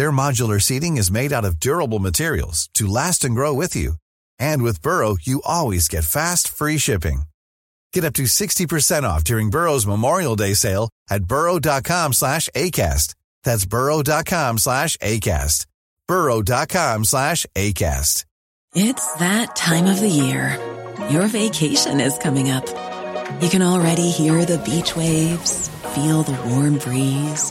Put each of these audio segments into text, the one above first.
Their modular seating is made out of durable materials to last and grow with you. And with Burrow, you always get fast, free shipping. Get up to 60% off during Burrow's Memorial Day sale at burrow.com slash ACAST. That's burrow.com slash ACAST. burrow.com slash ACAST. It's that time of the year. Your vacation is coming up. You can already hear the beach waves, feel the warm breeze,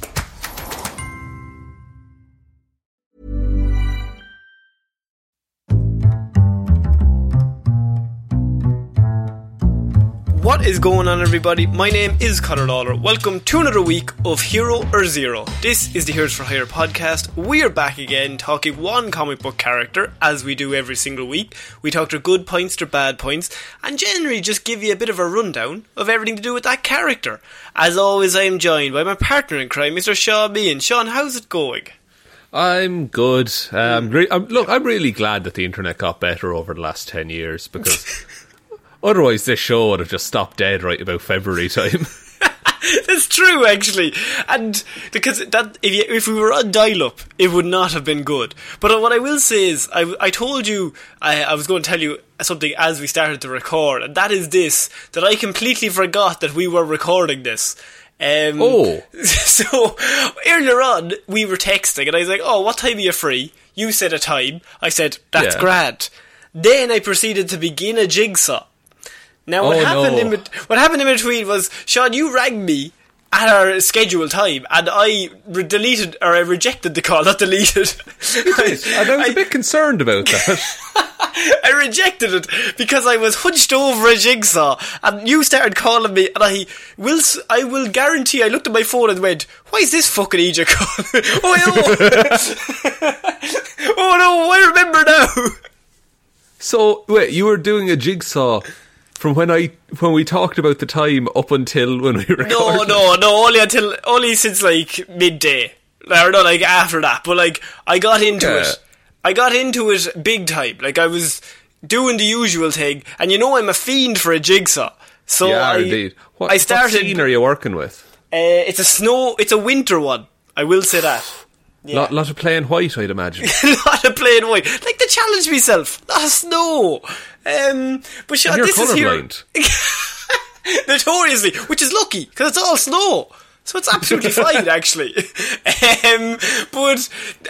What is going on, everybody? My name is Conor Lawler. Welcome to another week of Hero or Zero. This is the Heroes for Hire podcast. We are back again talking one comic book character, as we do every single week. We talk their good points, their bad points, and generally just give you a bit of a rundown of everything to do with that character. As always, I am joined by my partner in crime, Mr. Shaun Meighan. Shaun, how's it going? I'm good. Um, re- I'm, look, I'm really glad that the internet got better over the last 10 years because otherwise this show would have just stopped dead right about February time. That's true, actually, and because that if you, if we were on dial-up, it would not have been good. But what I will say is, I, I told you I, I was going to tell you something as we started to record, and that is this: that I completely forgot that we were recording this. Um, Oh. so earlier on, we were texting, and I was like, "Oh, what time are you free?" You said a time. I said, "That's Yeah. grand." Then I proceeded to begin a jigsaw. Now what Oh, happened no. in bet- what happened in between was Shaun, you rang me at our scheduled time, and I re- deleted or I rejected the call, not deleted. and I was a bit concerned about that. I rejected it because I was hunched over a jigsaw, and you started calling me, and I will, I will guarantee. I looked at my phone and went, "Why is this fucking Egypt calling?" oh no! oh no! I remember now. so, wait, you were doing a jigsaw from when I when we talked about the time up until when we recorded? No, no, no. Only until only since like midday, or not like after that. But like I got into Yeah. it. I got into it big time. Like I was doing the usual thing, and you know I'm a fiend for a jigsaw. So Yeah, I, indeed. What, I started. What scene are you working with? Uh, it's a snow. It's a winter one. I will say that. Yeah. Lot, lot of plain white, I'd imagine. not a plain white. Like to challenge myself. Not a snow. Um, but you're this is here. Notoriously, which is lucky because it's all snow. So it's absolutely fine, actually. Um, but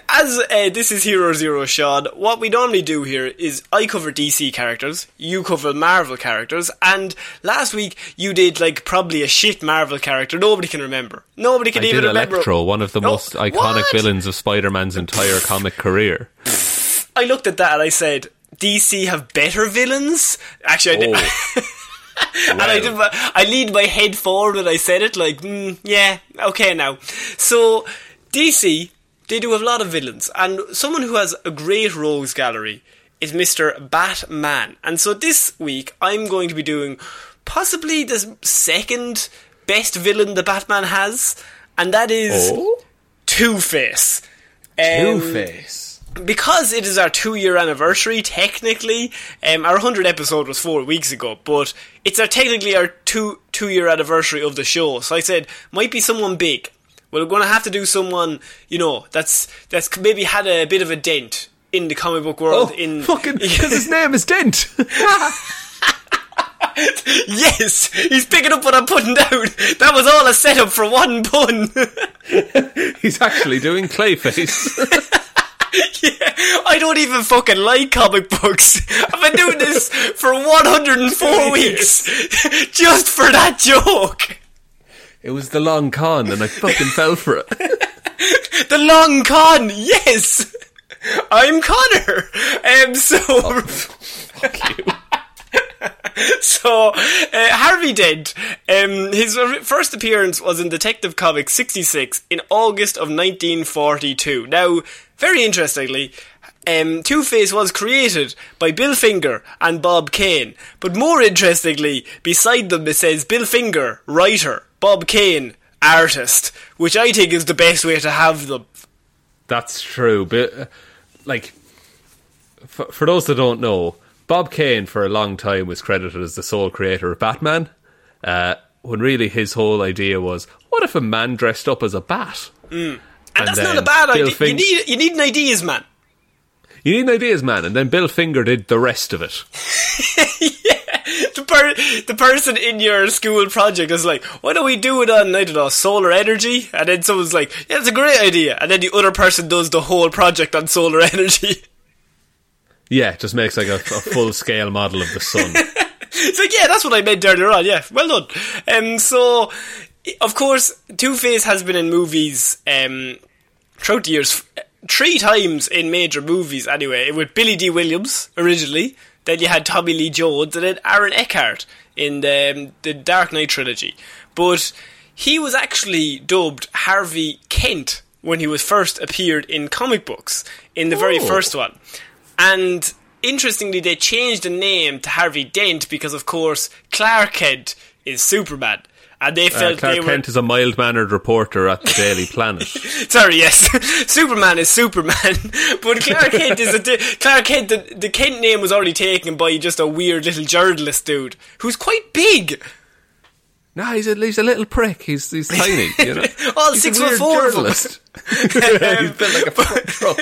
as uh, this is Hero Zero, Shaun, what we normally do here is I cover DC characters, you cover Marvel characters, and last week you did like probably a shit Marvel character nobody can remember. Nobody can I even did remember. Electro, one of the No, most iconic what? villains of Spider-Man's entire comic career. I looked at that and I said, DC have better villains? Actually, I did. Oh. and I did. My, I leaned my head forward when I said it, like, mm, yeah, okay now. So DC, they do have a lot of villains, and someone who has a great rogues gallery is Mister Batman. And so this week, I'm going to be doing possibly the second best villain the Batman has, and that is Oh? Two Face. Two-Face. Because it is our two year anniversary, technically, um, our 100 episode was four weeks ago, but it's our technically our two two year anniversary of the show. So I said, might be someone big. Well, we're going to have to do someone, you know, that's that's maybe had a bit of a dent in the comic book world. Oh, in fucking, because his name is Dent. yes, he's picking up what I'm putting down. That was all a setup for one pun. He's actually doing Clayface. Yeah, I don't even fucking like comic books. I've been doing this for 104 weeks just for that joke. It was the long con, and I fucking fell for it. the long con, yes! I'm Connor! Um, so. Oh, fuck you. so, uh, Harvey Dent, um, his first appearance was in Detective Comics 66 in August of 1942. Now, very interestingly, um, Two Face was created by Bill Finger and Bob Kane, but more interestingly, beside them it says Bill Finger, writer, Bob Kane, artist, which I think is the best way to have them. That's true. But, uh, like, for, for those that don't know, Bob Kane for a long time was credited as the sole creator of Batman, uh, when really his whole idea was, what if a man dressed up as a bat? And, that's not a bad Bill idea. Fing- you need you need an ideas, man. You need ideas, man, and then Bill Finger did the rest of it. yeah, the, per- the person in your school project is like, why don't we do it on, I don't know, solar energy? And then someone's like, yeah, it's a great idea. And then the other person does the whole project on solar energy. Yeah, just makes like a, a full scale model of the sun. it's like, yeah, that's what I meant earlier on. Yeah, well done. Um, so, of course, Two Face has been in movies um, throughout the years, three times in major movies anyway, with Billy Dee Williams originally, then you had Tommy Lee Jones, and then Aaron Eckhart in the, um, the Dark Knight trilogy. But he was actually dubbed Harvey Kent when he was first appeared in comic books, in the very Oh. first one. And interestingly, they changed the name to Harvey Dent because, of course, Clark Kent is Superman. And they Uh, felt Clark they were. Kent is a mild mannered reporter at the Daily Planet. Sorry, yes, Superman is Superman, but Clark Kent is a di- Clark Kent. The, the Kent name was already taken by just a weird little journalist dude who's quite big. No, he's a, he's a little prick. He's, he's tiny, you know. All He's six a foot four journalist. he's built like a fucking truck.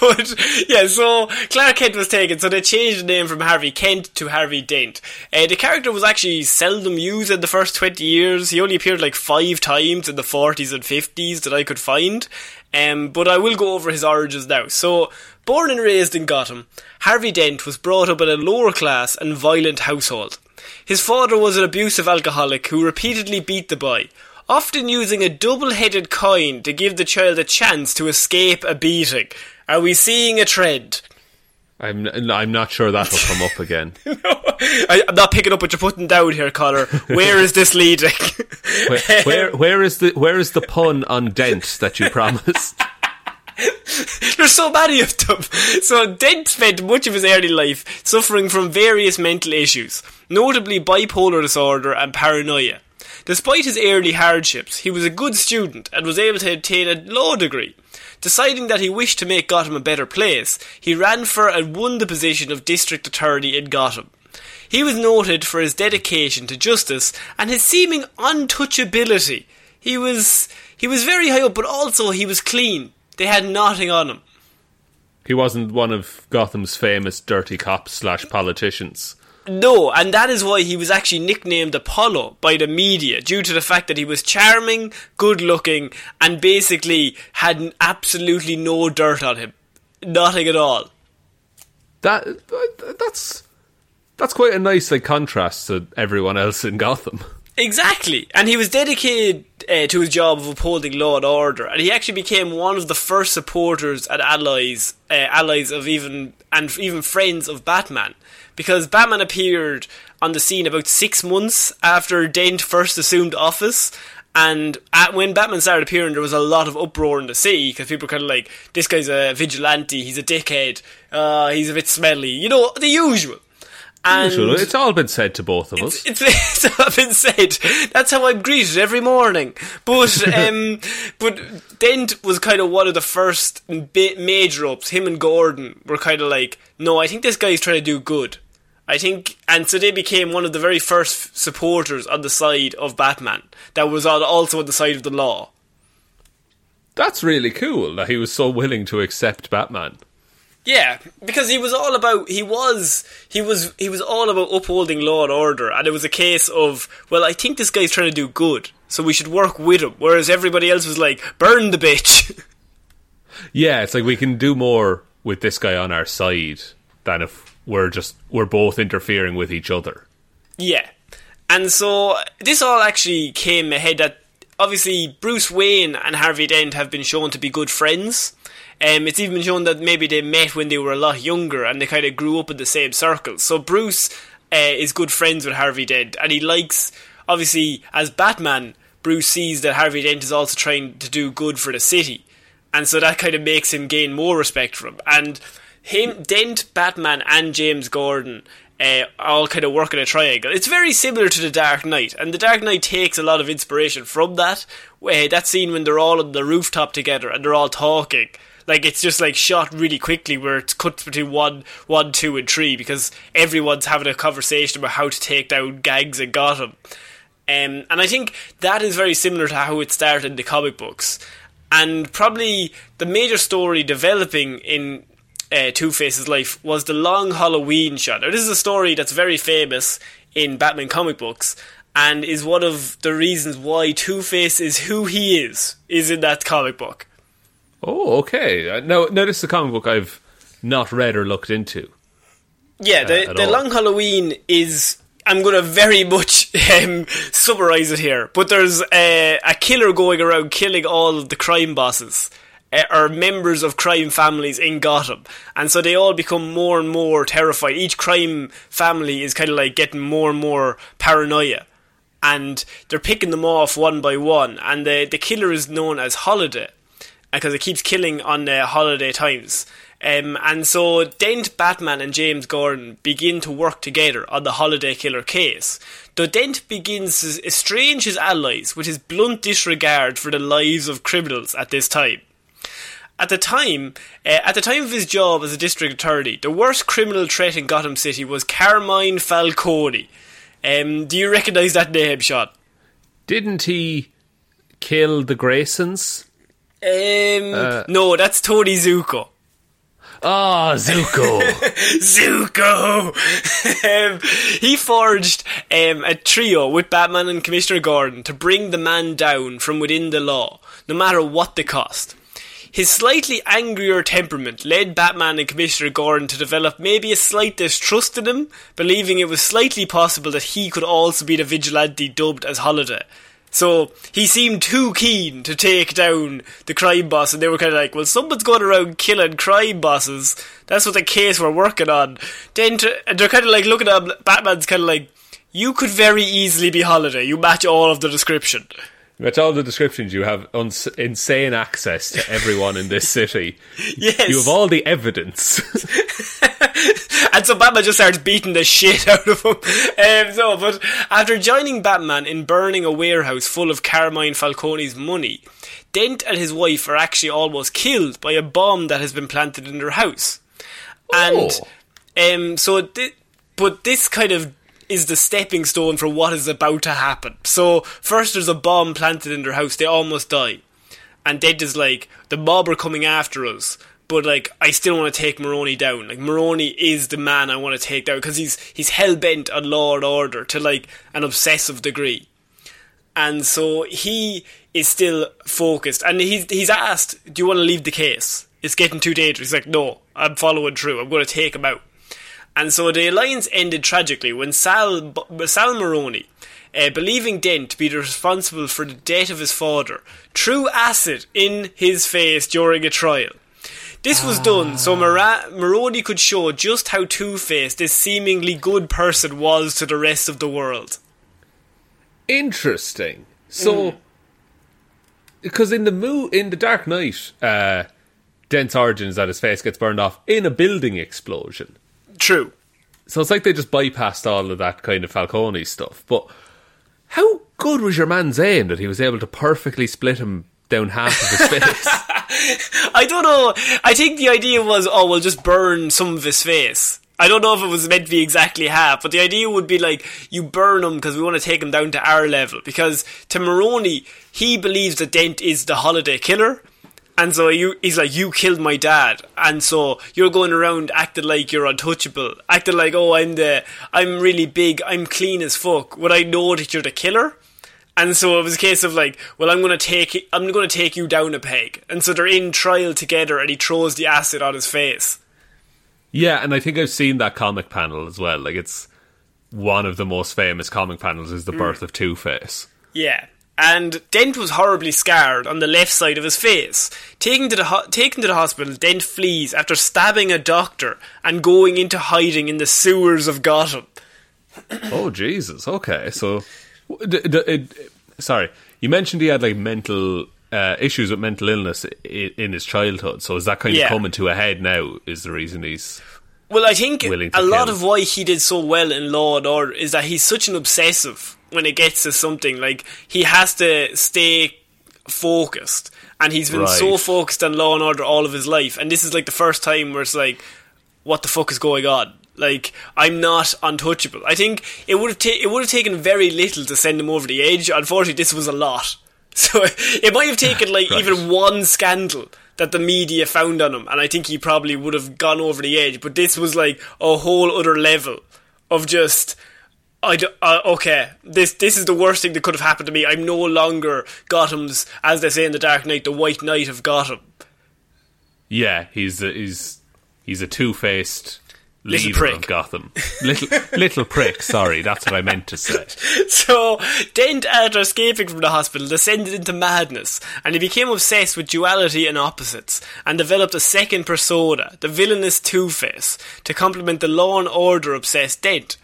but yeah, so Clark Kent was taken, so they changed the name from Harvey Kent to Harvey Dent. Uh, the character was actually seldom used in the first 20 years. He only appeared like five times in the 40s and 50s that I could find. Um, but I will go over his origins now. So, born and raised in Gotham, Harvey Dent was brought up in a lower class and violent household. His father was an abusive alcoholic who repeatedly beat the boy, often using a double-headed coin to give the child a chance to escape a beating. Are we seeing a trend? I'm, I'm not sure that'll come up again. I, I'm not picking up what you're putting down here, Connor. Where is this leading? Where, where, where is the where is the pun on dent that you promised? There's so many of them. So Dent spent much of his early life suffering from various mental issues, notably bipolar disorder and paranoia. Despite his early hardships, he was a good student and was able to obtain a law degree. Deciding that he wished to make Gotham a better place, he ran for and won the position of district attorney in Gotham. He was noted for his dedication to justice and his seeming untouchability. He was he was very high up, but also he was clean. They had nothing on him. He wasn't one of Gotham's famous dirty cops slash politicians. No, and that is why he was actually nicknamed Apollo by the media, due to the fact that he was charming, good looking, and basically had absolutely no dirt on him. Nothing at all. That uh, that's that's quite a nice like contrast to everyone else in Gotham. Exactly, and he was dedicated uh, to his job of upholding law and order, and he actually became one of the first supporters and allies, uh, allies of even and even friends of Batman, because Batman appeared on the scene about six months after Dent first assumed office. And at, when Batman started appearing, there was a lot of uproar in the city because people were kind of like, "This guy's a vigilante. He's a dickhead. Uh, he's a bit smelly. You know, the usual." And Usual. It's all been said to both of us. it's, it's, it's been said. That's how I'm greeted every morning. But um, but Dent was kind of one of the first ba- major ups. Him and Gordon were kind of like, no, I think this guy's trying to do good. I think, and so they became one of the very first supporters on the side of Batman. That was on, also on the side of the law. That's really cool that he was so willing to accept Batman. Yeah, because he was all about he was he was he was all about upholding law and order, and it was a case of well, I think this guy's trying to do good, so we should work with him. Whereas everybody else was like, burn the bitch. Yeah, it's like we can do more with this guy on our side than if we're just we're both interfering with each other. yeah, and so this all actually came ahead that obviously Bruce Wayne and Harvey Dent have been shown to be good friends. Um, it's even shown that maybe they met when they were a lot younger and they kind of grew up in the same circles. So Bruce uh, is good friends with Harvey Dent, and he likes, obviously, as Batman, Bruce sees that Harvey Dent is also trying to do good for the city, and so that kind of makes him gain more respect for him. And him, Dent, Batman, and James Gordon uh, all kind of work in a triangle. It's very similar to The Dark Knight, and The Dark Knight takes a lot of inspiration from that. Uh, that scene when they're all on the rooftop together and they're all talking. Like it's just like shot really quickly, where it's cut between one, one, two, and three because everyone's having a conversation about how to take down gangs and Gotham. Um, and I think that is very similar to how it started in the comic books. And probably the major story developing in uh, Two Face's life was the Long Halloween shot. Now, this is a story that's very famous in Batman comic books and is one of the reasons why Two Face is who he is, is in that comic book. Oh, okay. Uh, now, now this is a comic book I've not read or looked into. Yeah, the, uh, the Long Halloween is. I'm going to very much um, summarize it here, but there's a, a killer going around killing all of the crime bosses uh, are members of crime families in Gotham, and so they all become more and more terrified. Each crime family is kind of like getting more and more paranoia, and they're picking them off one by one. And the the killer is known as Holiday because it keeps killing on uh, holiday times. Um, and so Dent, Batman, and James Gordon begin to work together on the Holiday Killer case. Though Dent begins to estrange his allies with his blunt disregard for the lives of criminals at this time. At the time, uh, at the time of his job as a district attorney, the worst criminal threat in Gotham City was Carmine Falcone. Um, do you recognise that name, Shaun? Didn't he kill the Graysons? Um, uh, no, that's Tony Zucco. Ah, oh, Zuko. Zucco! um, he forged um, a trio with Batman and Commissioner Gordon to bring the man down from within the law, no matter what the cost. His slightly angrier temperament led Batman and Commissioner Gordon to develop maybe a slight distrust in him, believing it was slightly possible that he could also be the vigilante dubbed as Holiday. So he seemed too keen to take down the crime boss, and they were kind of like, "Well, someone's going around killing crime bosses. That's what the case we're working on." Then to, they're kind of like looking at Batman's kind of like, "You could very easily be Holiday. You match all of the description." That's all the descriptions. You have uns- insane access to everyone in this city. yes. You have all the evidence. and so Batman just starts beating the shit out of him. Um, so, but after joining Batman in burning a warehouse full of Carmine Falcone's money, Dent and his wife are actually almost killed by a bomb that has been planted in their house. Oh. And um, so, th- but this kind of is the stepping stone for what is about to happen. So first there's a bomb planted in their house, they almost die. And Dent is like, the mob are coming after us. But like, I still want to take Maroni down. Like Maroni is the man I want to take down because he's he's hell bent on law and order to like an obsessive degree. And so he is still focused, and he's he's asked, "Do you want to leave the case? It's getting too dangerous." He's like, "No, I'm following through. I'm going to take him out." And so the alliance ended tragically when Sal, Sal Maroni, uh, believing Dent to be responsible for the death of his father, threw acid in his face during a trial. This was done so Mar- Maroni could show just how two faced this seemingly good person was to the rest of the world. Interesting. So, because in the mo- in the Dark Knight, uh, Dent's origin is that his face gets burned off in a building explosion. True. So it's like they just bypassed all of that kind of Falcone stuff. But how good was your man's aim that he was able to perfectly split him down half of his face? I don't know. I think the idea was, oh, we'll just burn some of his face. I don't know if it was meant to be exactly half, but the idea would be like you burn him because we want to take him down to our level. Because to Maroni, he believes that Dent is the holiday killer, and so you, he's like, you killed my dad, and so you're going around acting like you're untouchable, acting like, oh, I'm the, I'm really big, I'm clean as fuck. Would I know that you're the killer? And so it was a case of like, well, I'm going to take, I'm going to take you down a peg. And so they're in trial together, and he throws the acid on his face. Yeah, and I think I've seen that comic panel as well. Like, it's one of the most famous comic panels is the mm. birth of Two Face. Yeah, and Dent was horribly scarred on the left side of his face. Taken to the ho- taken to the hospital, Dent flees after stabbing a doctor and going into hiding in the sewers of Gotham. oh Jesus! Okay, so d- d- sorry, you mentioned he had like mental uh, issues with mental illness in, in his childhood. So is that kind Yeah. of coming to a head now? Is the reason he's Well, I think a lot of why he did so well in Law and Order is that he's such an obsessive when it gets to something. Like he has to stay focused, and he's been so focused on Law and Order all of his life. And this is like the first time where it's like, what the fuck is going on? Like I'm not untouchable. I think it would have ta- it would have taken very little to send him over the edge. Unfortunately, this was a lot. So it might have taken like Right. even one scandal that the media found on him, and I think he probably would have gone over the edge. But this was like a whole other level of just. I do, uh, okay, this this is the worst thing that could have happened to me. I'm no longer Gotham's, as they say in the Dark Knight, the White Knight of Gotham. yeah he's a, he's he's a two faced Little leader prick. of Gotham. Little little prick. Sorry, that's what I meant to say. So, Dent, after escaping from the hospital, descended into madness, and he became obsessed with duality and opposites, and developed a second persona, the villainous Two-Face, to complement the law and order obsessed Dent.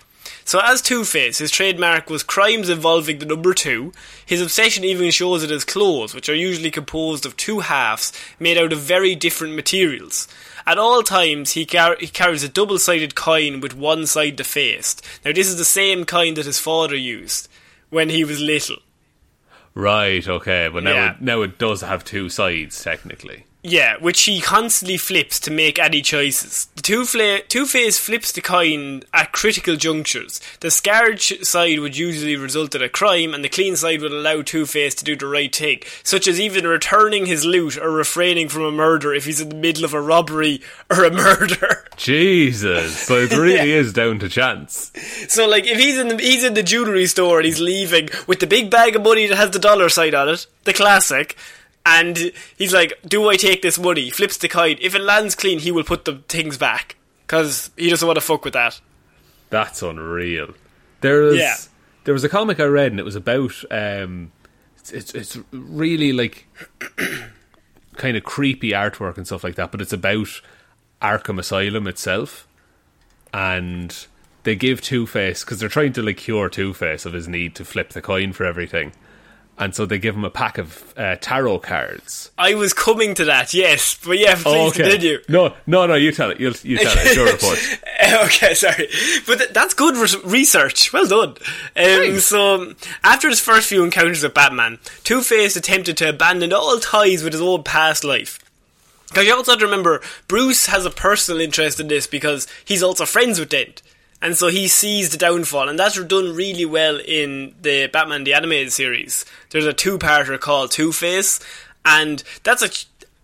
So, as Two-Face, his trademark was crimes involving the number two. His obsession even shows it his clothes, which are usually composed of two halves made out of very different materials. At all times, he, car- he carries a double sided coin with one side defaced. Now, this is the same coin that his father used when he was little. Right. Okay. But now Yeah. it, now it does have two sides technically. Yeah, which he constantly flips to make any choices. The two fla- Two-Face flips the coin at critical junctures. The scarred side would usually result in a crime, and the clean side would allow Two-Face to do the right thing, such as even returning his loot or refraining from a murder if he's in the middle of a robbery or a murder. Jesus. So it really is down to chance. So, like, if he's in the he's in the jewelry store and he's leaving with the big bag of money that has the dollar sign on it, the classic, and he's like, "Do I take this money?" He flips the coin. If it lands clean, he will put the things back because he doesn't want to fuck with that. That's unreal. There was Yeah. there was a comic I read and it was about um it's it's, it's really like kind of creepy artwork and stuff like that, but it's about Arkham Asylum itself. And they give Two Face because they're trying to like cure Two Face of his need to flip the coin for everything, and so they give him a pack of uh, tarot cards. I was coming to that, yes, but yeah, please continue. No, no, no. You tell it. You you tell it. Your report. okay, sorry, but th- that's good res- research. Well done. Um, so, after his first few encounters with Batman, Two Face attempted to abandon all ties with his old past life. Because you also have to remember, Bruce has a personal interest in this because he's also friends with Dent. And so he sees the downfall, and that's done really well in the Batman the Animated Series. There's a two-parter called Two-Face, and that's a,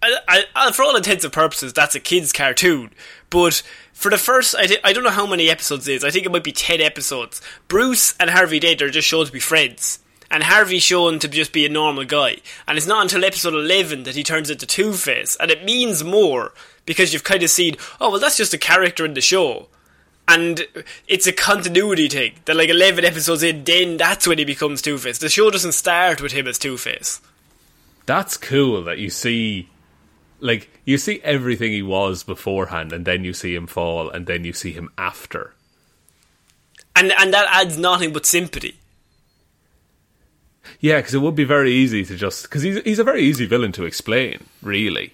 I, I, for all intents and purposes, that's a kid's cartoon. But for the first, I, thi- I don't know how many episodes it is, I think it might be 10 episodes. Bruce and Harvey Dent are just shown to be friends and Harvey's shown to just be a normal guy. And it's not until episode 11 that he turns into Two Face, and it means more because you've kind of seen, oh, well, that's just a character in the show. And it's a continuity thing. That, like, 11 episodes in, then that's when he becomes Two Face. The show doesn't start with him as Two Face. That's cool that you see like you see everything he was beforehand and then you see him fall and then you see him after. And, and that adds nothing but sympathy. Yeah, because it would be very easy to just because he's he's a very easy villain to explain. Really,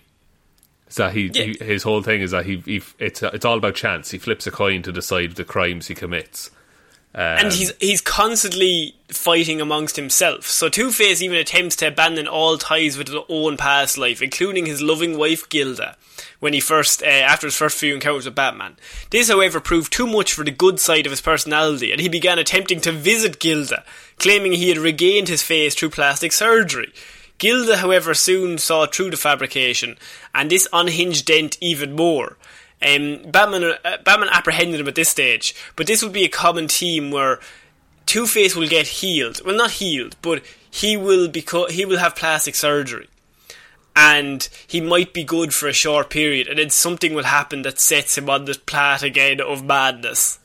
is that he, Yeah. he his whole thing is that he, he it's it's all about chance. He flips a coin to decide the crimes he commits. and he's he's constantly fighting amongst himself. So Two Face even attempts to abandon all ties with his own past life, including his loving wife Gilda, when he first uh, after his first few encounters with Batman. This, however, proved too much for the good side of his personality, and he began attempting to visit Gilda, claiming he had regained his face through plastic surgery. Gilda, however, soon saw through the fabrication, and this unhinged Dent even more. Um, Batman, uh, Batman apprehended him at this stage, but this would be a common theme where Two Face will get healed. Well, not healed, but he will beco- he will have plastic surgery, and he might be good for a short period, and then something will happen that sets him on the path again of madness.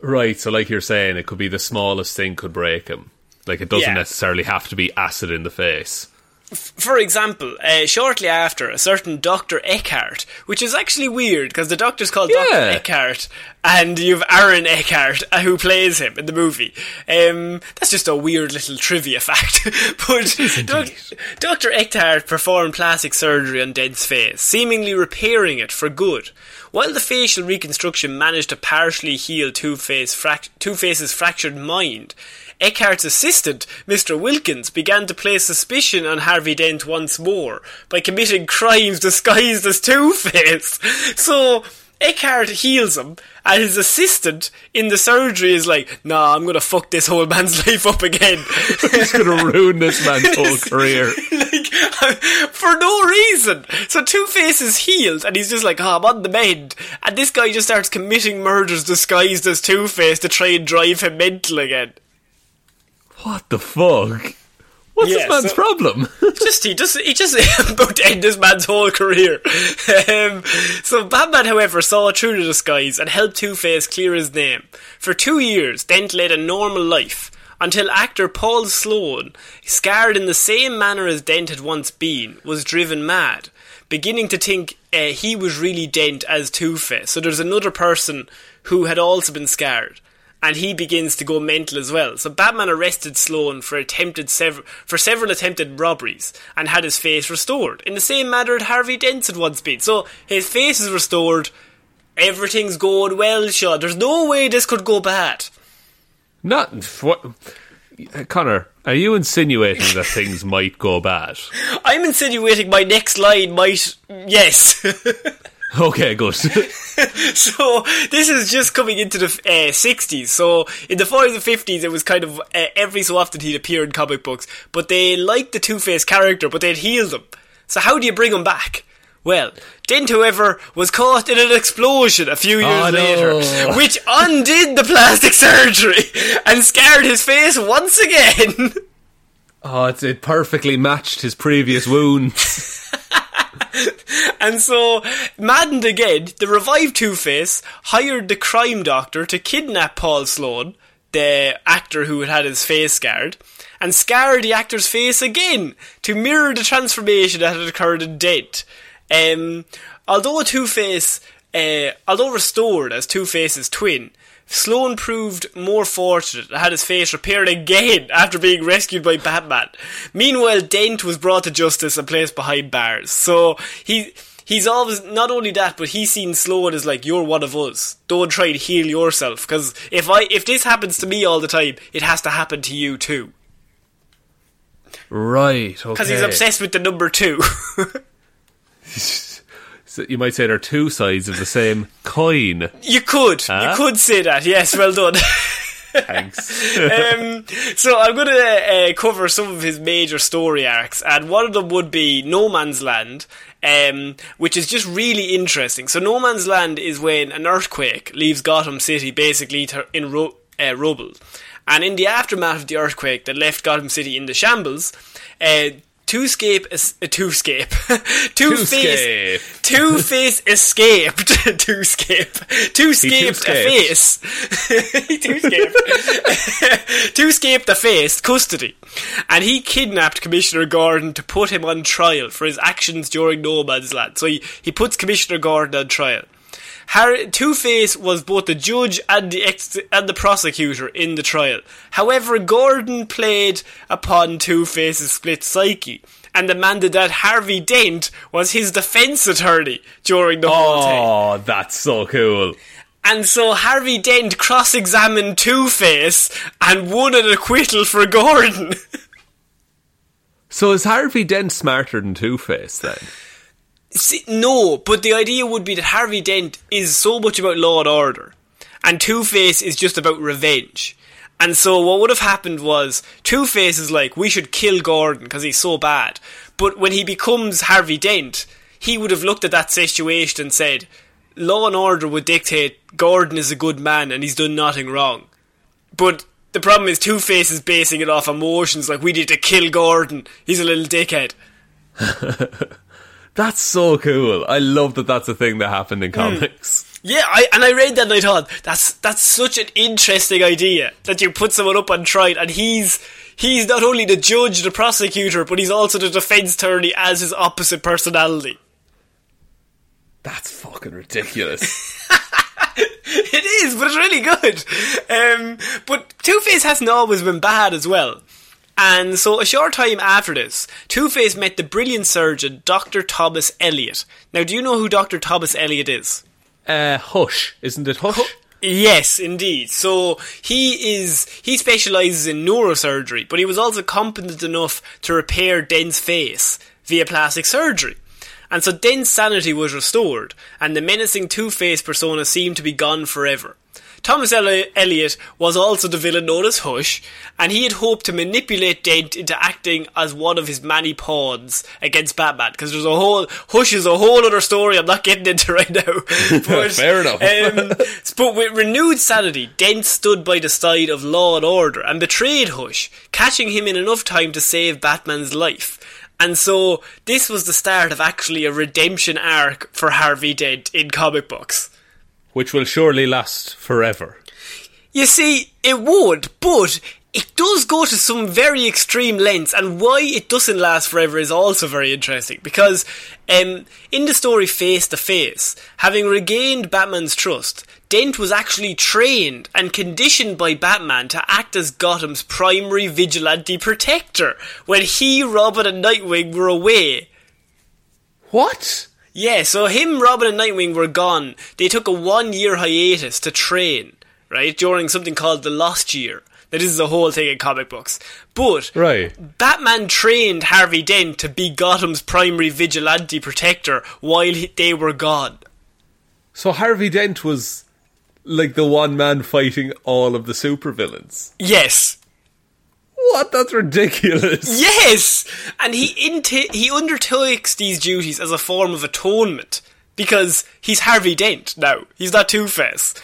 Right, so like you're saying, it could be the smallest thing could break him. Like it doesn't Yeah. necessarily have to be acid in the face. For example, uh, shortly after, a certain Dr. Eckhart, which is actually weird because the doctor's called Dr. Eckhart, and you've Aaron Eckhart uh, who plays him in the movie. Um, that's just a weird little trivia fact. but doc- Dr. Eckhart performed plastic surgery on Dent's face, seemingly repairing it for good. While the facial reconstruction managed to partially heal Two-Face frac- Two-Face's fractured mind, Eckhart's assistant, Mr. Wilkins, began to place suspicion on Harvey Dent once more by committing crimes disguised as Two-Face. So, Eckhart heals him, and his assistant in the surgery is like, nah, I'm gonna fuck this whole man's life up again. He's to ruin this man's whole career. like, for no reason. So Two Face is healed, and he's just like, oh, I'm on the mend. And this guy just starts committing murders disguised as Two Face to try and drive him mental again. What the fuck? What's Yeah, this man's so- problem? just he just he just about to end this man's whole career. Um, so Batman, however, saw through the disguise and helped Two Face clear his name. For two years, Dent led a normal life until actor Paul Sloan, scarred in the same manner as Dent had once been, was driven mad, beginning to think uh, he was really Dent as Two Face. So there's another person who had also been scarred and he begins to go mental as well. So Batman arrested Sloan for attempted sev- for several attempted robberies and had his face restored in the same manner that Harvey Dent had once been. So his face is restored. Everything's going well, Shaun. There's no way this could go bad. Not what. Connor, are you insinuating that things might go bad? I'm insinuating my next line might yes. Okay, good. so this is just coming into the uh, 60s. So in the 40s and 50s, it was kind of uh, every so often he'd appear in comic books, but they liked the Two Face character, but they'd healed him. So how do you bring him back? Well, Dent, however, was caught in an explosion a few years Oh, no. later, which undid the plastic surgery and scarred his face once again. oh, it's, it perfectly matched his previous wounds. And so, maddened again, the revived Two Face hired the crime doctor to kidnap Paul Sloan, the actor who had had his face scarred, and scar the actor's face again to mirror the transformation that had occurred in Dent. Um, although Two Face, uh, although restored as Two Face's twin, Sloan proved more fortunate and had his face repaired again after being rescued by Batman. Meanwhile, Dent was brought to justice and placed behind bars. So he he's always not only that, but he's seen Sloan as like you're one of us. Don't try to heal yourself because if I if this happens to me all the time, it has to happen to you too. right, okay. Because he's obsessed with the number two. So you might say they're two sides of the same coin. you could Huh? you could say that. Yes, well done. Thanks. um, so I'm going to uh, cover some of his major story arcs, and one of them would be No Man's Land, um, which is just really interesting. So No Man's Land is when an earthquake leaves Gotham City basically in uh, rubble, and in the aftermath of the earthquake that left Gotham City in the shambles. Uh, Two-scape, es- uh, two-scape, two-face, Two-scape. two-face escaped, two-scape, two-scaped a face, two-scaped, two-scaped the face custody, and he kidnapped Commissioner Gordon to put him on trial for his actions during No Man's Land. So he, he puts Commissioner Gordon on trial. Harry, Two-Face was both the judge and the ex- and the prosecutor in the trial. However, Gordon played upon Two-Face's split psyche and demanded that Harvey Dent was his defense attorney during the whole thing. oh, that's so cool. And so Harvey Dent cross-examined Two-Face and won an acquittal for Gordon. So is Harvey Dent smarter than Two Face then? See, no, but the idea would be that Harvey Dent is so much about law and order, and Two Face is just about revenge. And so what would have happened was Two Face is like, we should kill Gordon because he's so bad. But when he becomes Harvey Dent, he would have looked at that situation and said, law and order would dictate Gordon is a good man and he's done nothing wrong. But the problem is Two Face is basing it off emotions, like we need to kill Gordon. He's a little dickhead. That's so cool. I love that that's a thing that happened in comics. Yeah, I, and I read that and I thought that's that's such an interesting idea that you put someone up on trial and he's he's not only the judge, the prosecutor, but he's also the defense attorney as his opposite personality. That's fucking ridiculous. it is, but it's really good. Um, but Two Face hasn't always been bad as well. And so, a short time after this, Two Face met the brilliant surgeon, Dr. Thomas Elliot. Now, do you know who Dr. Thomas Elliot is? uh, Hush, isn't it Hush? Yes, indeed. So he is he specializes in neurosurgery, but he was also competent enough to repair Dent's face via plastic surgery. And so Dent's sanity was restored, and the menacing Two-Face persona seemed to be gone forever. Thomas Elliot was also the villain known as Hush, and he had hoped to manipulate Dent into acting as one of his many pawns against Batman. Because there's a whole Hush is a whole other story. I'm not getting into right now. But, Fair enough. um, but with renewed sanity, Dent stood by the side of law and order and betrayed Hush, catching him in enough time to save Batman's life. And so this was the start of actually a redemption arc for Harvey Dent in comic books. Which will surely last forever. You see, it would, but it does go to some very extreme lengths, and why it doesn't last forever is also very interesting. Because um, in the story Face to Face, having regained Batman's trust, Dent was actually trained and conditioned by Batman to act as Gotham's primary vigilante protector when he, Robin, and Nightwing were away. What? Yeah, so him, Robin, and Nightwing were gone. They took a one year hiatus to train, right, during something called the Lost Year. Now, this is a whole thing in comic books. But Right. Batman trained Harvey Dent to be Gotham's primary vigilante protector while he, they were gone. So Harvey Dent was like the one man fighting all of the supervillains. Yes. What? That's ridiculous. Yes! And he inti- he undertakes these duties as a form of atonement because he's Harvey Dent now. He's not Two Face.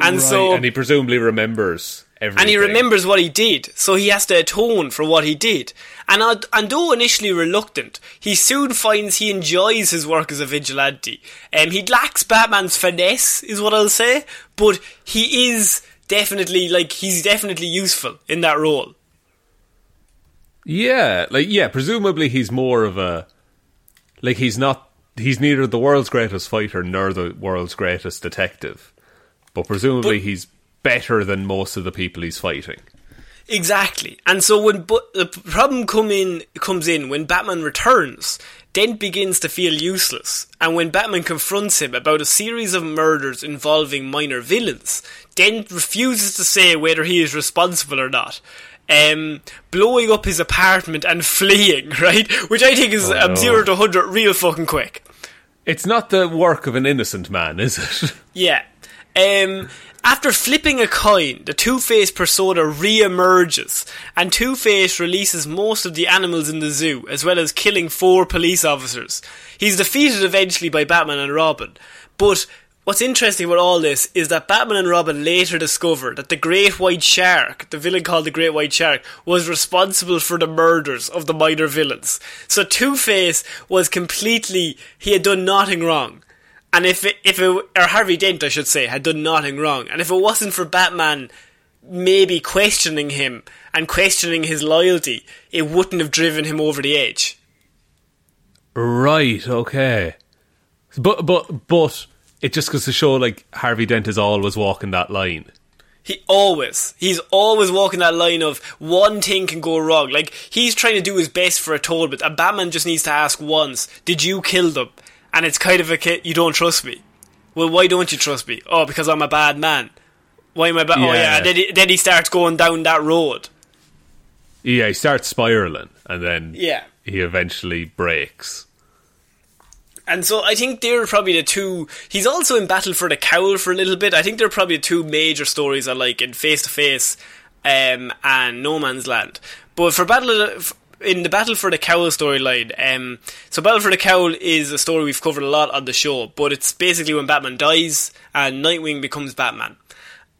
And Right, so and he presumably remembers everything. and he remembers what he did, so he has to atone for what he did. And, uh, and though initially reluctant, he soon finds he enjoys his work as a vigilante. Um, he lacks Batman's finesse, is what I'll say, but he is definitely, like, he's definitely useful in that role. Yeah, like yeah, presumably he's more of a like he's not he's neither the world's greatest fighter nor the world's greatest detective. But presumably But- he's better than most of the people he's fighting. Exactly. And so when but the problem come in comes in when Batman returns, Dent begins to feel useless. And when Batman confronts him about a series of murders involving minor villains, Dent refuses to say whether he is responsible or not. Um, blowing up his apartment and fleeing, right? Which I think is Oh, um, no. zero to hundred real fucking quick. It's not the work of an innocent man, is it? Yeah. Um, after flipping a coin, the Two Face persona re-emerges, and Two Face releases most of the animals in the zoo, as well as killing four police officers. He's defeated eventually by Batman and Robin, but what's interesting about all this is that Batman and Robin later discover that the Great White Shark, the villain called the Great White Shark, was responsible for the murders of the minor villains. So Two Face was completely, he had done nothing wrong. And if it, if it, or Harvey Dent, I should say, had done nothing wrong, and if it wasn't for Batman maybe questioning him and questioning his loyalty, it wouldn't have driven him over the edge. right, okay. But but but it just goes to show like Harvey Dent is always walking that line. He always, he's always walking that line of one thing can go wrong. Like, he's trying to do his best for a toll, but a Batman just needs to ask once, did you kill them? And it's kind of a, ki- you don't trust me. Well, why don't you trust me? Oh, because I'm a bad man. Why am I bad? Oh, Yeah. yeah. And then he, then he starts going down that road. Yeah, he starts spiraling and then Yeah. he eventually breaks. And so I think they're probably the two. He's also in Battle for the Cowl for a little bit. I think they're probably the two major stories I like in Face to Face um, and No Man's Land. But for Battle the, in the Battle for the Cowl storyline, um, so Battle for the Cowl is a story we've covered a lot on the show, but it's basically when Batman dies and Nightwing becomes Batman.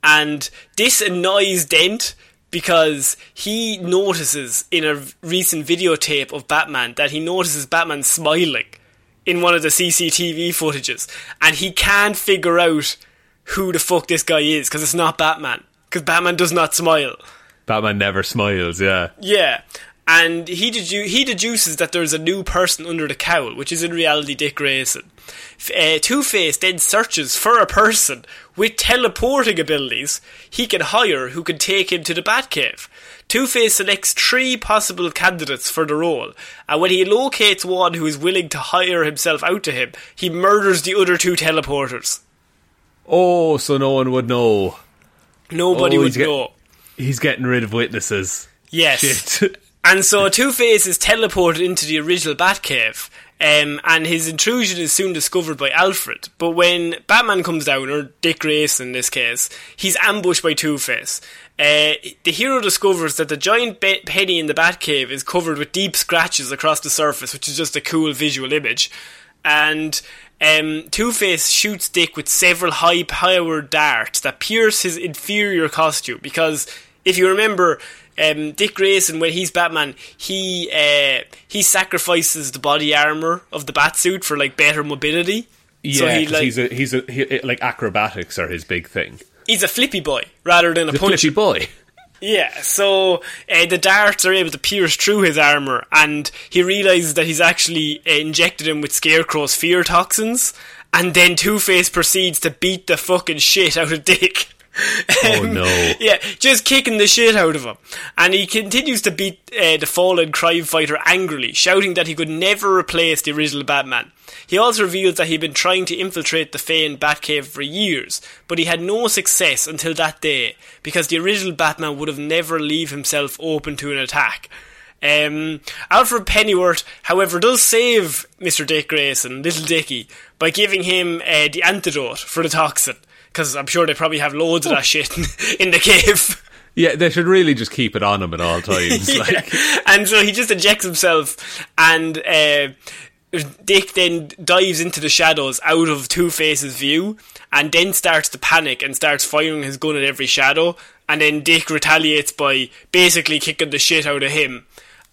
And this annoys Dent because he notices in a recent videotape of Batman that he notices Batman smiling in one of the CCTV footages, and he can't figure out who the fuck this guy is because it's not Batman. Because Batman does not smile. Batman never smiles. Yeah. Yeah. And he, dedu- he deduces that there's a new person under the cowl, which is in reality Dick Grayson. Uh, Two Face then searches for a person with teleporting abilities he can hire who can take him to the Batcave. Two Face selects three possible candidates for the role, and when he locates one who is willing to hire himself out to him, he murders the other two teleporters. Oh, so no one would know. Nobody Oh, would get- know. He's getting rid of witnesses. Yes. Shit. And so Two Face is teleported into the original Batcave, um, and his intrusion is soon discovered by Alfred. But when Batman comes down, or Dick Grayson in this case, he's ambushed by Two Face. Uh, the hero discovers that the giant be- penny in the Batcave is covered with deep scratches across the surface, which is just a cool visual image. And um, Two Face shoots Dick with several high powered darts that pierce his inferior costume. Because if you remember, um, Dick Grayson, when he's Batman, he uh, he sacrifices the body armor of the Batsuit for like better mobility. Yeah, so he like he's a he's a he, like acrobatics are his big thing. he's a flippy boy rather than a The punch. flippy boy. Yeah, so uh, the darts are able to pierce through his armor, and he realizes that he's actually uh, injected him with Scarecrow's fear toxins. And then Two Face proceeds to beat the fucking shit out of Dick. Oh, no. Yeah, just kicking the shit out of him. And he continues to beat uh, the fallen crime fighter angrily, shouting that he could never replace the original Batman. He also reveals that he'd been trying to infiltrate the famed Batcave for years, but he had no success until that day, because the original Batman would have never leave himself open to an attack. Um, Alfred Pennyworth, however, does save Mr. Dick Grayson, Little Dicky, by giving him uh, the antidote for the toxin. Because I'm sure they probably have loads of that shit in, in the cave. Yeah, they should really just keep it on him at all times. Yeah. Like, And so he just ejects himself, and uh, Dick then dives into the shadows out of Two Face's view, and then starts to panic and starts firing his gun at every shadow. And then Dick retaliates by basically kicking the shit out of him.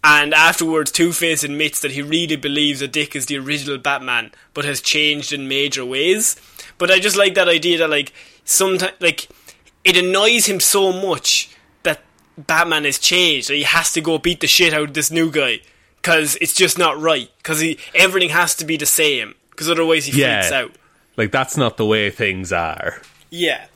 And afterwards, Two Face admits that he really believes that Dick is the original Batman, but has changed in major ways. But I just like that idea that, like, sometimes, like, it annoys him so much that Batman has changed that he has to go beat the shit out of this new guy because it's just not right. Because he everything has to be the same because otherwise he freaks out. like that's not the way things are. Yeah.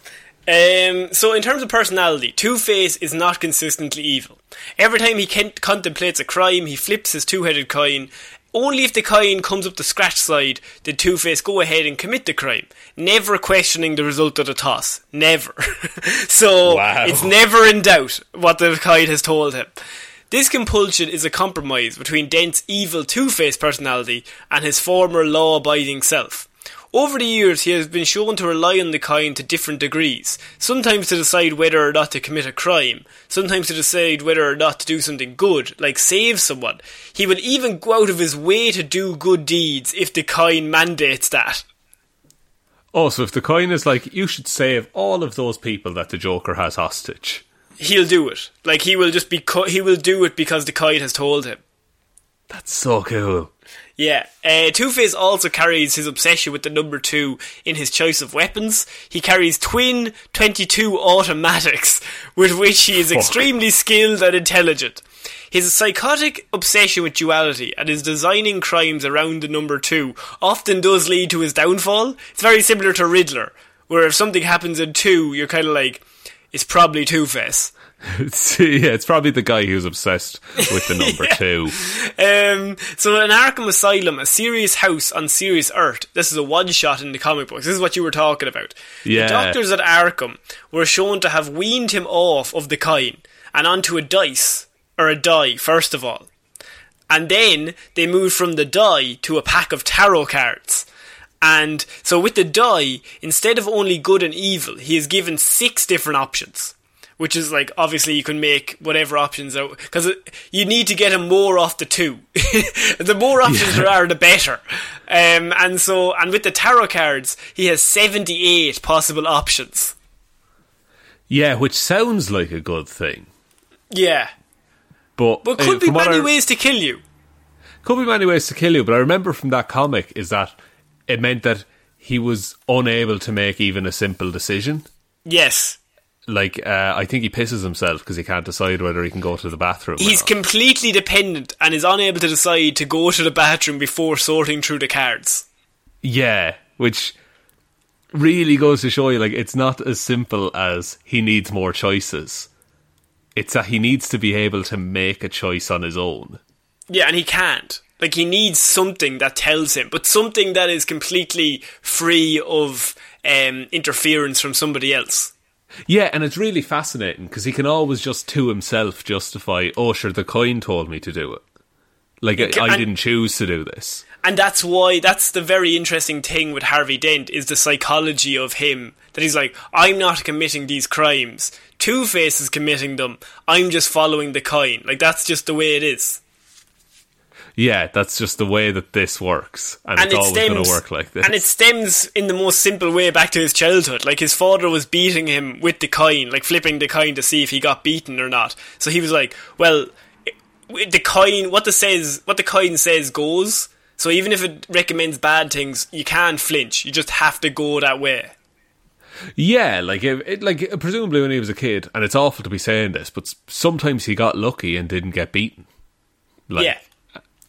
Um, so, in terms of personality, Two Face is not consistently evil. Every time he can- contemplates a crime, he flips his two headed coin. Only if the coin comes up the scratch side did Two Face go ahead and commit the crime, never questioning the result of the toss. Never. so, Wow. it's never in doubt what the coin has told him. This compulsion is a compromise between Dent's evil Two Face personality and his former law abiding self. Over the years, he has been shown to rely on the coin to different degrees, sometimes to decide whether or not to commit a crime, sometimes to decide whether or not to do something good, like save someone. He will even go out of his way to do good deeds if the coin mandates that. Oh, so if the coin is like, you should save all of those people that the Joker has hostage. He'll do it. Like he will just be co- he will do it because the coin has told him. That's so cool. Yeah, uh, Two Face also carries his obsession with the number two in his choice of weapons. He carries twin 22 automatics, with which he is Fuck. extremely skilled and intelligent. His psychotic obsession with duality and his designing crimes around the number two often does lead to his downfall. It's very similar to Riddler, where if something happens in two, you're kind of like, it's probably Two Face. It's, yeah, it's probably the guy who's obsessed with the number two. Um, so in Arkham Asylum, a serious house on serious Earth. This is a one shot in the comic books. This is what you were talking about. Yeah. The doctors at Arkham were shown to have weaned him off of the coin and onto a dice or a die first of all, and then they moved from the die to a pack of tarot cards. And so with the die, instead of only good and evil, he is given six different options. Which is like obviously you can make whatever options out because you need to get him more off the two. the more options there are, the better. Um, and so and with the tarot cards, he has seventy eight possible options. Yeah, which sounds like a good thing. Yeah, But, but uh, could be many I- ways to kill you. Could be many ways to kill you, but I remember from that comic is that it meant that he was unable to make even a simple decision. Yes, like uh, I think he pisses himself because he can't decide whether he can go to the bathroom. He's completely dependent and is unable to decide to go to the bathroom before sorting through the cards. yeah, which really goes to show you like it's not as simple as he needs more choices. It's that he needs to be able to make a choice on his own. Yeah, and he can't. Like he needs something that tells him, but something that is completely free of um, interference from somebody else. Yeah, and it's really fascinating because he can always just to himself justify, "Oh, sure, the coin told me to do it. Like I, I didn't choose to do this." And that's why that's the very interesting thing with Harvey Dent is the psychology of him that he's like, I'm not committing these crimes. Two Face is committing them. I'm just following the coin. Like that's just the way it is. Yeah, that's just the way that this works, and, and it's it always going to work like this. and it stems in the most simple way back to his childhood. Like his father was beating him with the coin, like flipping the coin to see if he got beaten or not. So he was like, "Well, it- the coin, what the says, what the coin says goes." So even if it recommends bad things, you can't flinch. You just have to go that way. Yeah, like it, it, like presumably when he was a kid, and it's awful to be saying this, but sometimes he got lucky and didn't get beaten. Like, yeah.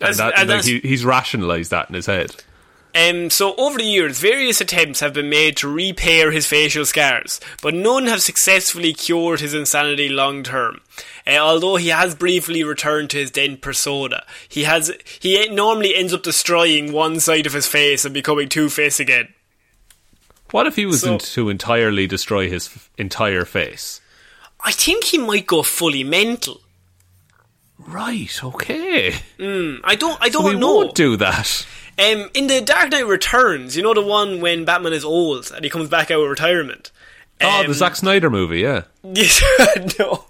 And that, and like that's- he, he's rationalised that in his head. Um, so over the years, various attempts have been made to repair his facial scars, but none have successfully cured his insanity long term. Uh, although he has briefly returned to his dent persona, he has he normally ends up destroying one side of his face and becoming Two Face again. What if he was So- to entirely destroy his f- entire face? I think he might go fully mental. Right. Okay. I don't. I don't he know. won't do that. Um, in the Dark Knight Returns, you know the one when Batman is old and he comes back out of retirement. Oh, Um, the Zack Snyder movie. Yeah. Yes, no,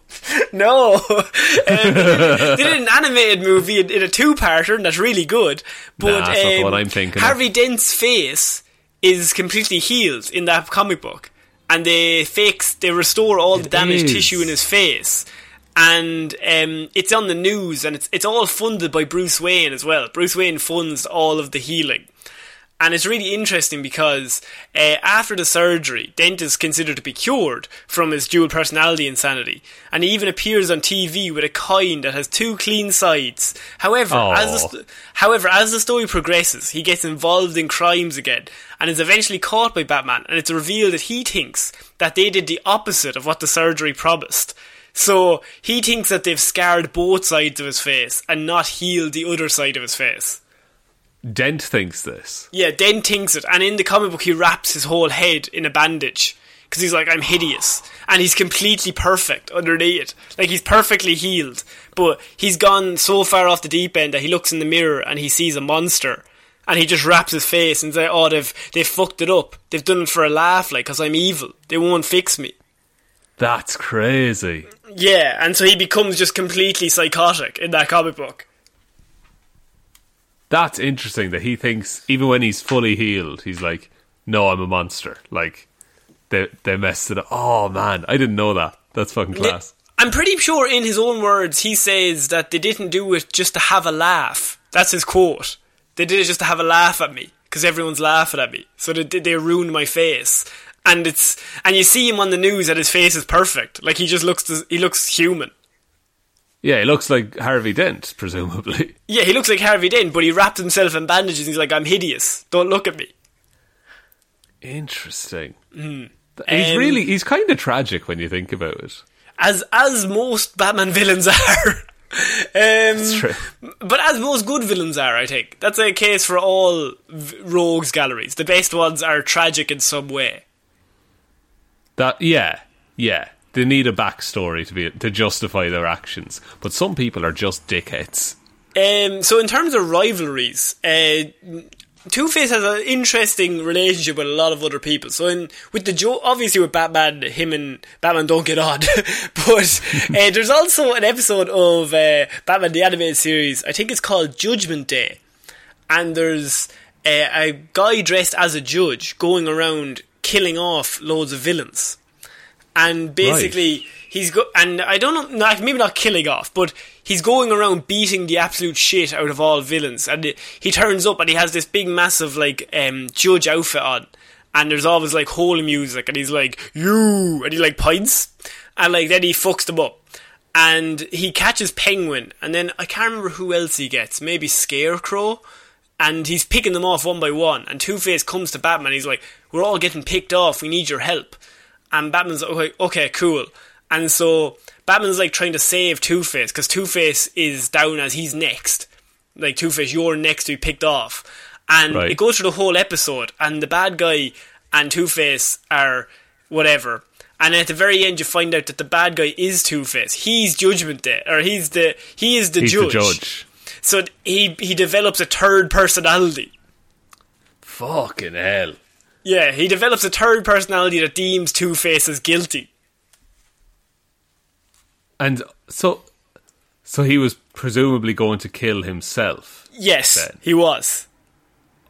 no. Um, they, did, an animated movie in, in a two-parter, and that's really good. But Nah, that's um, one I'm thinking. Harvey Dent's face is completely healed in that comic book, and they fix, they restore all the damaged is. tissue in his face. And um, it's on the news, and it's it's all funded by Bruce Wayne as well. Bruce Wayne funds all of the healing. And it's really interesting because uh, after the surgery, Dent is considered to be cured from his dual personality insanity, and he even appears on TV with a coin that has two clean sides. However, as the st- however as the story progresses, he gets involved in crimes again, and is eventually caught by Batman. And it's revealed that he thinks that they did the opposite of what the surgery promised. So he thinks that they've scarred both sides of his face and not healed the other side of his face. Dent thinks this. Yeah, Dent thinks it, and in the comic book, he wraps his whole head in a bandage because he's like, "I'm hideous," and he's completely perfect underneath it. Like he's perfectly healed, but he's gone so far off the deep end that he looks in the mirror and he sees a monster, and he just wraps his face and says, "Oh, they've they've fucked it up. They've done it for a laugh, like, because I'm evil. They won't fix me." That's crazy. Yeah, and so he becomes just completely psychotic in that comic book. That's interesting that he thinks even when he's fully healed, he's like, "No, I'm a monster." Like they they messed it up. Oh man, I didn't know that. That's fucking class. I'm pretty sure in his own words he says that they didn't do it just to have a laugh. That's his quote. They did it just to have a laugh at me because everyone's laughing at me. So they they ruined my face. And it's and you see him on the news and his face is perfect. Like he just looks he looks human. Yeah, he looks like Harvey Dent, presumably. Yeah, he looks like Harvey Dent, but he wrapped himself in bandages and he's like, I'm hideous. Don't look at me. Interesting. He's Um, really he's kind of tragic when you think about it. As as most Batman villains are. um, true. But as most good villains are, I think. That's a case for all v- rogues galleries. The best ones are tragic in some way. That yeah, yeah. They need a backstory to be to justify their actions, but some people are just dickheads. Um, so in terms of rivalries, uh, Two Face has an interesting relationship with a lot of other people. So in with the Joe, obviously with Batman, him and Batman don't get on. but uh, there's also an episode of uh, Batman the animated series. I think it's called Judgment Day, and there's uh, a guy dressed as a judge going around killing off loads of villains. And basically he's go and I don't know, maybe not killing off, but he's going around beating the absolute shit out of all villains. And it- he turns up and he has this big, massive like um, judge outfit on, and there's always like holy music, and he's like you, and he like points, and like then he fucks them up, and he catches Penguin, and then I can't remember who else he gets, maybe Scarecrow, and he's picking them off one by one, and Two Face comes to Batman, he's like, we're all getting picked off, we need your help, and Batman's like, okay, cool, and so Batman's like trying to save Two Face because Two Face is down as he's next, like Two Face, you're next to be picked off, and Right. it goes through the whole episode, and the bad guy and Two Face are whatever. And at the very end, you find out that the bad guy is Two Face. He's Judgment Day, or he's the he is the He's judge. the judge. So he he develops a third personality. Fucking hell. Yeah, he develops a third personality that deems Two Face as guilty. And so, so he was presumably going to kill himself. Yes, Then. he was.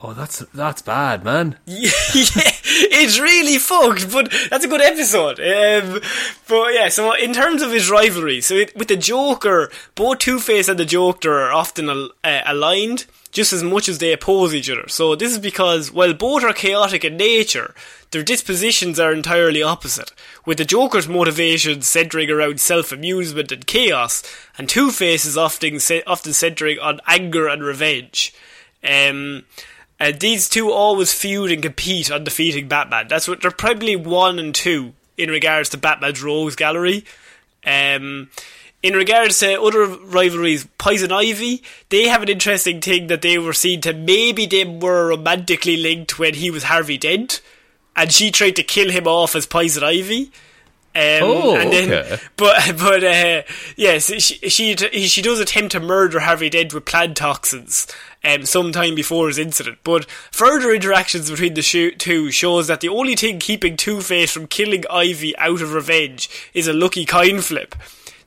Oh, that's that's bad, man. yeah, it's really fucked, but that's a good episode. Um, but yeah, so in terms of his rivalry, so it, with the Joker, both Two Face and the Joker are often al- uh, aligned just as much as they oppose each other. So this is because while both are chaotic in nature, their dispositions are entirely opposite. With the Joker's motivations centering around self-amusement and chaos, and Two Face is often often centering on anger and revenge. Um, uh, these two always feud and compete on defeating Batman. That's what they're probably one and two in regards to Batman's rogues gallery. Um, in regards to other rivalries, Poison Ivy, they have an interesting thing that they were seen to maybe they were romantically linked when he was Harvey Dent, and she tried to kill him off as Poison Ivy. Um, Oh, and then, okay. but but uh, yes, she, she she does attempt to murder Harvey Dent with plant toxins. Um, sometime before his incident, but further interactions between the two shows that the only thing keeping Two Face from killing Ivy out of revenge is a lucky coin flip.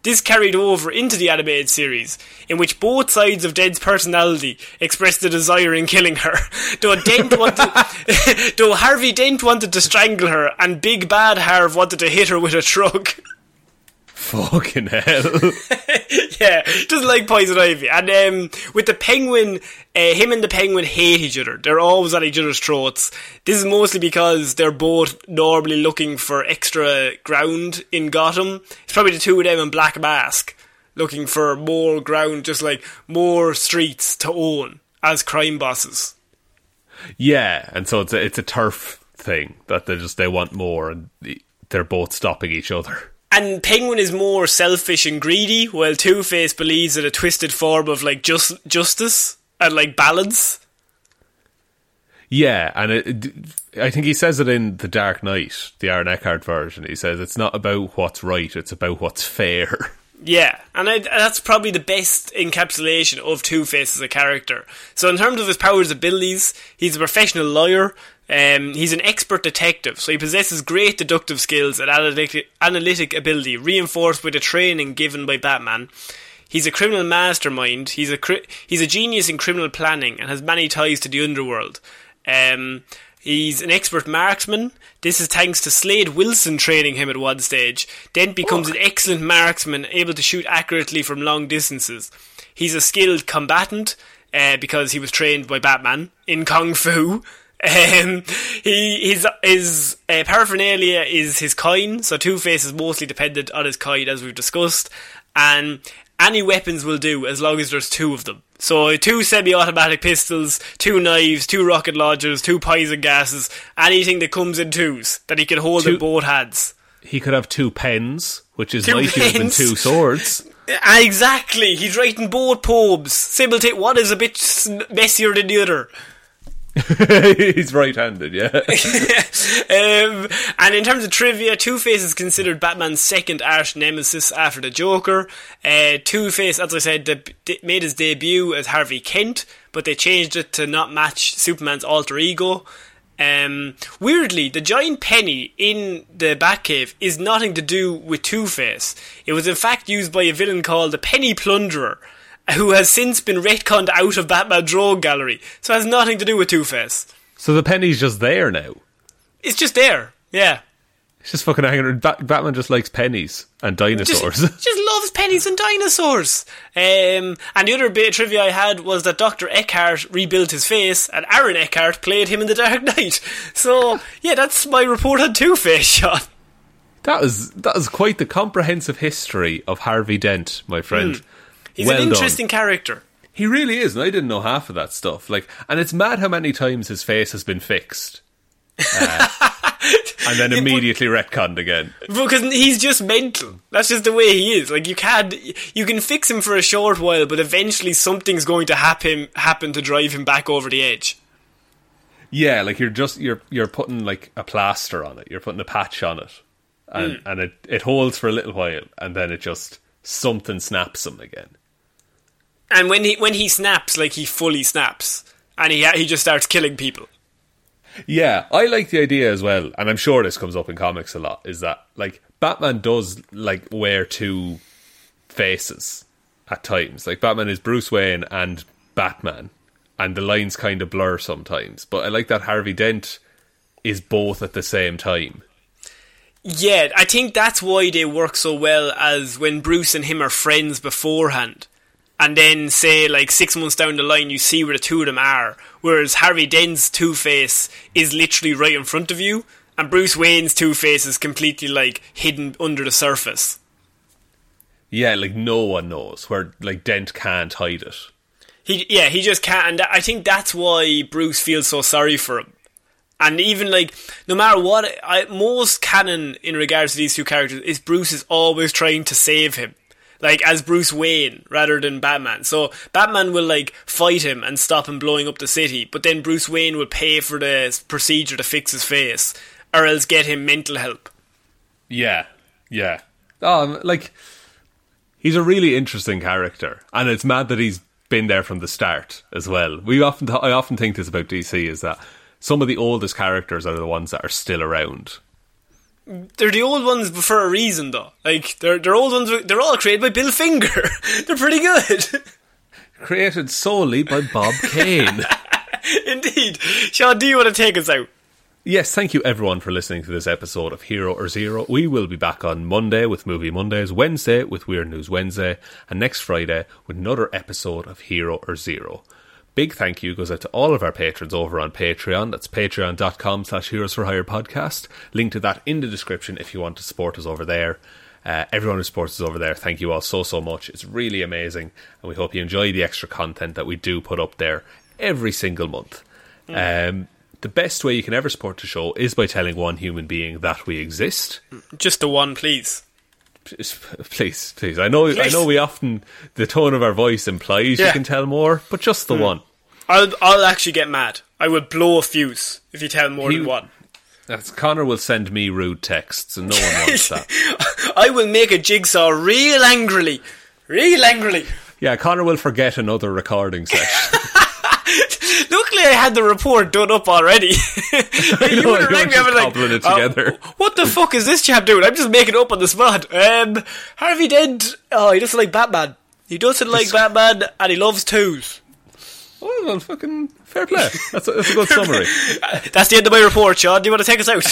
This carried over into the animated series, in which both sides of Dent's personality expressed a desire in killing her. Though Dent wanted, though Harvey Dent wanted to strangle her, and Big Bad Harv wanted to hit her with a truck. Fucking hell. yeah, doesn't like Poison Ivy. And um, with the Penguin, uh, him and the Penguin hate each other. They're always at each other's throats. This is mostly because they're both normally looking for extra ground in Gotham. It's probably the two of them in Black Mask looking for more ground, just like more streets to own as crime bosses. yeah, and so it's a, it's a turf thing that they just they want more, and they're both stopping each other. And Penguin is more selfish and greedy, while Two Face believes in a twisted form of like just justice and like balance. Yeah, and it, I think he says it in The Dark Knight, the Aaron Eckhart version. He says it's not about what's right; it's about what's fair. Yeah, and I, that's probably the best encapsulation of Two Face as a character. So, in terms of his powers and abilities, he's a professional lawyer. Um, he's an expert detective, so he possesses great deductive skills and analytic, analytic ability, reinforced by the training given by Batman. He's a criminal mastermind. He's a cri- he's a genius in criminal planning and has many ties to the underworld. Um, he's an expert marksman. This is thanks to Slade Wilson training him at one stage. Dent becomes an excellent marksman, able to shoot accurately from long distances. He's a skilled combatant uh, because he was trained by Batman in kung fu. Um, he his his uh, paraphernalia is his coin, so Two Face is mostly dependent on his coin, as we've discussed, and any weapons will do as long as there's two of them. So two semi-automatic pistols, two knives, two rocket launchers, two poison gases, anything that comes in twos that he can hold in both hands. He could have two pens, which is Two mightier than two swords. Ah, Exactly, he's writing both poems. Simultaneous. One is a bit messier than the other. He's right-handed, yeah. um, and in terms of trivia, Two Face is considered Batman's second arch nemesis after the Joker. Uh, Two Face, as I said, de- made his debut as Harvey Kent, but they changed it to not match Superman's alter ego. Um, weirdly, the giant penny in the Batcave is nothing to do with Two Face. It was in fact used by a villain called the Penny Plunderer, who has since been retconned out of Batman's Rogue Gallery, so it has nothing to do with Two Face. so the penny's just there now. It's just there, yeah. It's just fucking hanging around. Bat- Batman just likes pennies and dinosaurs. Just, just loves pennies and dinosaurs. Um, and the other bit of trivia I had was that Dr. Eckhart rebuilt his face and Aaron Eckhart played him in The Dark Knight. So, yeah, that's my report on Two Face, Shaun. that was that was quite the comprehensive history of Harvey Dent, my friend. He's Well an done. interesting character. He really is, and I didn't know half of that stuff. Like, and it's mad how many times his face has been fixed, Uh, and then immediately retconned again. Because he's just mental. That's just the way he is. Like you can't, you can fix him for a short while, but eventually something's going to happen happen to drive him back over the edge. Yeah, like you're just you're you're putting like a plaster on it. You're putting a patch on it, and and it it holds for a little while, and then it just something snaps him again. And when he when he snaps, like he fully snaps, and he he just starts killing people. Yeah, I like the idea as well, and I'm sure this comes up in comics a lot. Is that like Batman does like wear two faces at times? Like Batman is Bruce Wayne and Batman, and the lines kind of blur sometimes. But I like that Harvey Dent is both at the same time. Yeah, I think that's why they work so well. As when Bruce and him are friends beforehand, and then say like six months down the line, you see where the two of them are. Whereas Harry Dent's Two Face is literally right in front of you, and Bruce Wayne's Two Face is completely like hidden under the surface. Yeah, like no one knows where like Dent can't hide it. He yeah, he just can't. And I think that's why Bruce feels so sorry for him. And even like, no matter what, I, most canon in regards to these two characters is Bruce is always trying to save him, like as Bruce Wayne rather than Batman. So Batman will like fight him and stop him blowing up the city, but then Bruce Wayne will pay for the procedure to fix his face, or else get him mental help. Yeah, yeah. Um, like he's a really interesting character, and it's mad that he's been there from the start as well. We often, I often think this about DC is that some of the oldest characters are the ones that are still around. They're the old ones for a reason, though. Like they're they're old ones. They're all created by Bill Finger. they're pretty good. Created solely by Bob Kane. Indeed. Shaun, do you want to take us out? Yes, thank you everyone for listening to this episode of Hero or Zero. We will be back on Monday with Movie Mondays, Wednesday with Weird News Wednesday, and next Friday with another episode of Hero or Zero. Big thank you goes out to all of our patrons over on Patreon. That's patreon.com slash heroes for hire podcast. Link to that in the description if you want to support us over there. Uh, everyone who supports us over there, thank you all so, so much. It's really amazing, and we hope you enjoy the extra content that we do put up there every single month. Um, the best way you can ever support the show is by telling one human being that we exist. Just the one, please. Please, please, please. I know, I know. We often the tone of our voice implies you can tell more, but just the hmm. one. I'll I'll actually get mad. I will blow a fuse if you tell more He- than one. That's Connor will send me rude texts, and no one wants that. I will make a jigsaw real angrily, real angrily. Yeah, Connor will forget another recording session. Luckily, I had the report done up already. you know, would have rang me. I was like, it "Uh, together." what the fuck is this chap doing? I'm just making it up on the spot. Um, Harvey Dent. Oh, he doesn't like Batman. He doesn't like Batman, and he loves twos. Oh, well, fucking fair play. That's a, that's a good summary. That's the end of my report, Shaun. Do you want to take us out?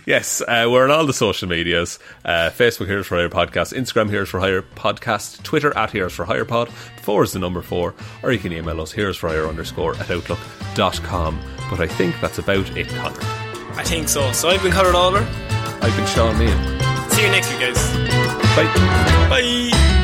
Yes, uh, we're on all the social medias uh, Facebook Heroes for Hire Podcast, Instagram Heroes for Hire Podcast, Twitter at Heroes for Hire Pod, four is the number four, or you can email us heroes for hire underscore at outlook.com. But I think that's about it, Connor. I think so. So I've been Conor Lawler. I've been Shaun Meighan. See you next week, guys. Bye. Bye.